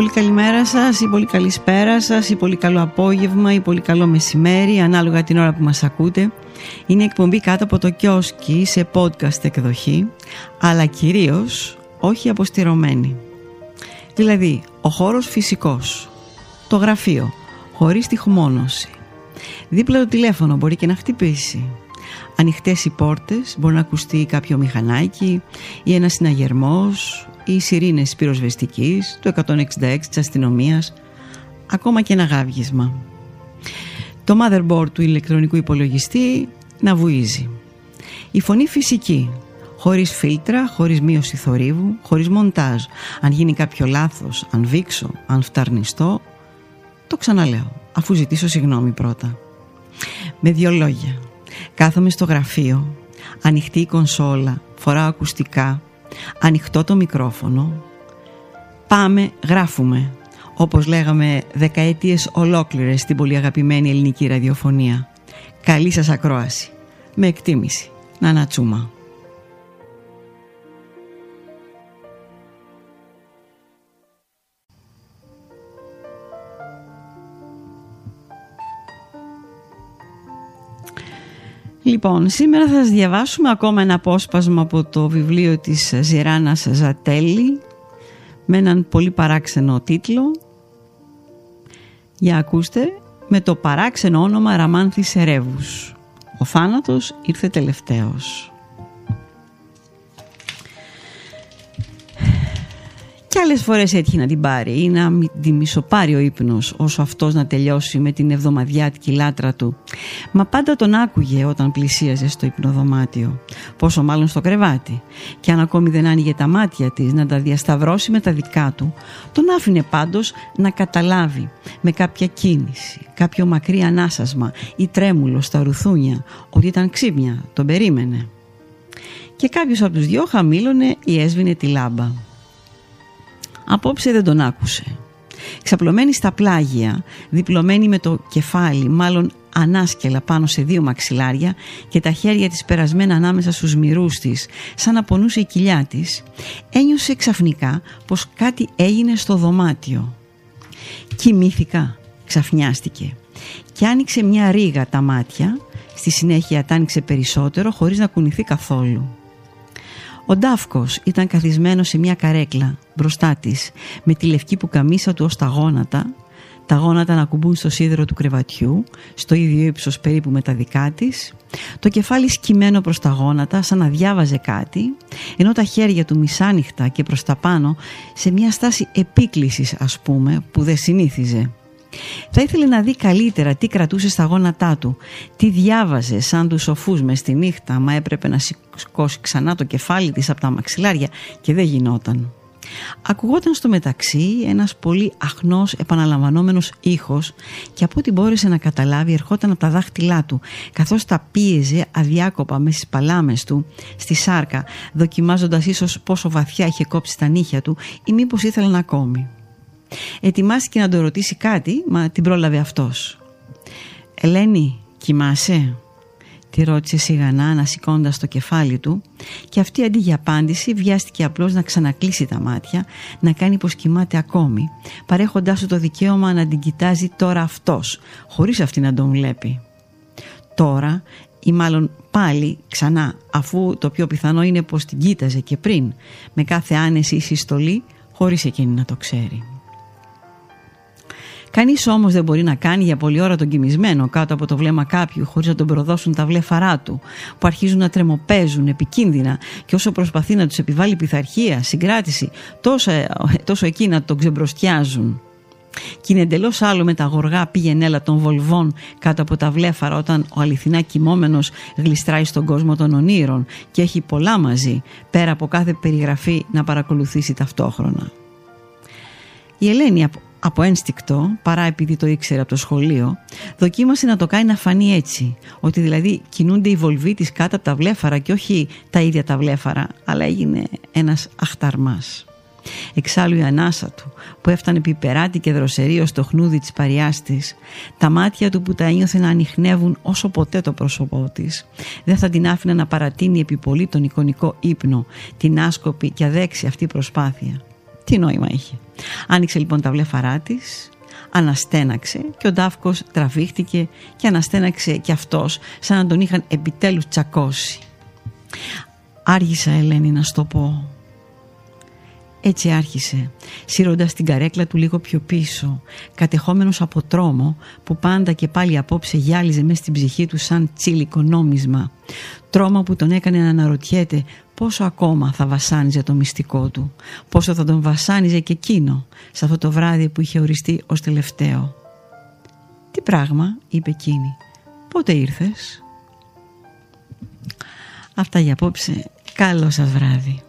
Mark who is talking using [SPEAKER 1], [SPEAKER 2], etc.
[SPEAKER 1] πολύ καλημέρα σας ή πολύ καλησπέρα σας ή πολύ καλό απόγευμα ή πολύ καλό μεσημέρι ανάλογα την ώρα που μας ακούτε. Είναι εκπομπή κάτω από το κιόσκι σε podcast εκδοχή αλλά κυρίως όχι αποστηρωμένη. Δηλαδή ο χώρος φυσικός, το γραφείο, χωρίς τυχμόνωση. Δίπλα το τηλέφωνο μπορεί και να χτυπήσει. Ανοιχτές οι πόρτες, μπορεί να ακουστεί κάποιο μηχανάκι ή ένας συναγερμός οι σιρήνες πυροσβεστικής, το 166 της αστυνομίας, ακόμα και ένα γάβγισμα. Το motherboard του ηλεκτρονικού υπολογιστή να βουίζει. Η φωνή φυσική, χωρίς φίλτρα, χωρίς μείωση θορύβου, χωρίς μοντάζ. Αν γίνει κάποιο λάθος, αν βήξω, αν φταρνιστώ, το ξαναλέω, αφού ζητήσω συγγνώμη πρώτα. Με δύο λόγια. Κάθομαι στο γραφείο, ανοιχτή η κονσόλα, φοράω ακουστικά, ανοιχτό το μικρόφωνο. Πάμε γράφουμε. Όπως λέγαμε δεκαετίες ολόκληρες στην πολύ αγαπημένη ελληνική ραδιοφωνία. Καλή σας ακρόαση. Με εκτίμηση να ανατσούμα Λοιπόν, σήμερα θα σας διαβάσουμε ακόμα ένα απόσπασμα από το βιβλίο της Ζηράνας Ζατέλη με έναν πολύ παράξενο τίτλο. Για ακούστε, με το παράξενο όνομα Ραμάνθης Ερεύους. Ο θάνατος ήρθε τελευταίος. Και άλλε φορές έτυχε να την πάρει ή να την μισοπάρει ο ύπνος, όσο αυτός να τελειώσει με την εβδομαδιάτικη λάτρα του. Μα πάντα τον άκουγε όταν πλησίαζε στο υπνοδωμάτιο, πόσο μάλλον στο κρεβάτι. Και αν ακόμη δεν άνοιγε τα μάτια της να τα διασταυρώσει με τα δικά του, τον άφηνε πάντως να καταλάβει με κάποια κίνηση, κάποιο μακρύ ανάσασμα ή τρέμουλο στα ρουθούνια ότι ήταν ξύπνια, τον περίμενε. Και κάποιος από τους δυο χαμήλωνε ή έσβηνε τη λάμπα. Απόψε δεν τον άκουσε. Ξαπλωμένη στα πλάγια, διπλωμένη με το κεφάλι, μάλλον ανάσκελα πάνω σε δύο μαξιλάρια και τα χέρια της περασμένα ανάμεσα στους μυρούς της, σαν να πονούσε η κοιλιά της, ένιωσε ξαφνικά πως κάτι έγινε στο δωμάτιο. Κοιμήθηκα, ξαφνιάστηκε και άνοιξε μια ρίγα τα μάτια, στη συνέχεια τα άνοιξε περισσότερο χωρίς να κουνηθεί καθόλου. Ο Ντάφκος ήταν καθισμένος σε μια καρέκλα μπροστά της με τη λευκή που καμίσα του ως τα γόνατα τα γόνατα να κουμπούν στο σίδερο του κρεβατιού, στο ίδιο ύψος περίπου με τα δικά της, το κεφάλι σκυμμένο προς τα γόνατα σαν να διάβαζε κάτι, ενώ τα χέρια του μισάνυχτα και προς τα πάνω σε μια στάση επίκλησης ας πούμε που δεν συνήθιζε. Θα ήθελε να δει καλύτερα τι κρατούσε στα γόνατά του, τι διάβαζε σαν τους σοφούς μες στη νύχτα, μα έπρεπε να σηκώσει ξανά το κεφάλι της από τα μαξιλάρια και δεν γινόταν. Ακουγόταν στο μεταξύ ένας πολύ αχνός επαναλαμβανόμενος ήχος και από ό,τι μπόρεσε να καταλάβει ερχόταν από τα δάχτυλά του καθώς τα πίεζε αδιάκοπα μες στις παλάμες του στη σάρκα δοκιμάζοντας ίσως πόσο βαθιά είχε κόψει τα νύχια του ή μήπως ήθελαν ακόμη. Ετοιμάστηκε να το ρωτήσει κάτι, μα την πρόλαβε αυτός. «Ελένη, κοιμάσαι» τη ρώτησε σιγανά ανασηκώντας το κεφάλι του και αυτή αντί για απάντηση βιάστηκε απλώς να ξανακλείσει τα μάτια να κάνει πως κοιμάται ακόμη παρέχοντάς του το δικαίωμα να την κοιτάζει τώρα αυτός χωρίς αυτή να τον βλέπει τώρα ή μάλλον πάλι ξανά αφού το πιο πιθανό είναι πως την κοίταζε και πριν με κάθε άνεση ή συστολή χωρίς εκείνη να το ξέρει Κανείς όμως δεν μπορεί να κάνει για πολλή ώρα τον κοιμισμένο κάτω από το βλέμμα κάποιου χωρίς να τον προδώσουν τα βλέφαρά του, που αρχίζουν να τρεμοπαίζουν επικίνδυνα και όσο προσπαθεί να τους επιβάλλει πειθαρχία, συγκράτηση, τόσο, τόσο εκεί να τον ξεμπροστιάζουν. Και είναι εντελώς άλλο με τα γοργά πήγαινέλα των βολβών κάτω από τα βλέφαρα όταν ο αληθινά κοιμόμενος γλιστράει στον κόσμο των ονείρων και έχει πολλά μαζί πέρα από κάθε περιγραφή να παρακολουθήσει ταυτόχρονα. Η Ελένη από ένστικτο, παρά επειδή το ήξερε από το σχολείο, δοκίμασε να το κάνει να φανεί έτσι. Ότι δηλαδή κινούνται οι βολβοί της κάτω από τα βλέφαρα και όχι τα ίδια τα βλέφαρα, αλλά έγινε ένας αχταρμάς. Εξάλλου η ανάσα του που έφτανε πιπεράτη και δροσερή ως το χνούδι της παριάς της, τα μάτια του που τα ένιωθε να ανοιχνεύουν όσο ποτέ το πρόσωπό της, δεν θα την άφηνε να παρατείνει επί πολύ τον εικονικό ύπνο, την άσκοπη και αδέξη αυτή προσπάθεια Τι νόημα είχε. Άνοιξε λοιπόν τα βλέφαρά της, αναστέναξε και ο Ντάφκος τραβήχτηκε και αναστέναξε και αυτός σαν να τον είχαν επιτέλους τσακώσει. Άργησα Ελένη να στο πω έτσι άρχισε, σύροντας την καρέκλα του λίγο πιο πίσω, κατεχόμενος από τρόμο που πάντα και πάλι απόψε γυάλιζε μέσα στην ψυχή του σαν τσίλικο νόμισμα. Τρόμο που τον έκανε να αναρωτιέται πόσο ακόμα θα βασάνιζε το μυστικό του, πόσο θα τον βασάνιζε και εκείνο σε αυτό το βράδυ που είχε οριστεί ως τελευταίο. «Τι πράγμα» είπε εκείνη. «Πότε ήρθες» Αυτά για απόψε. Καλό σας βράδυ.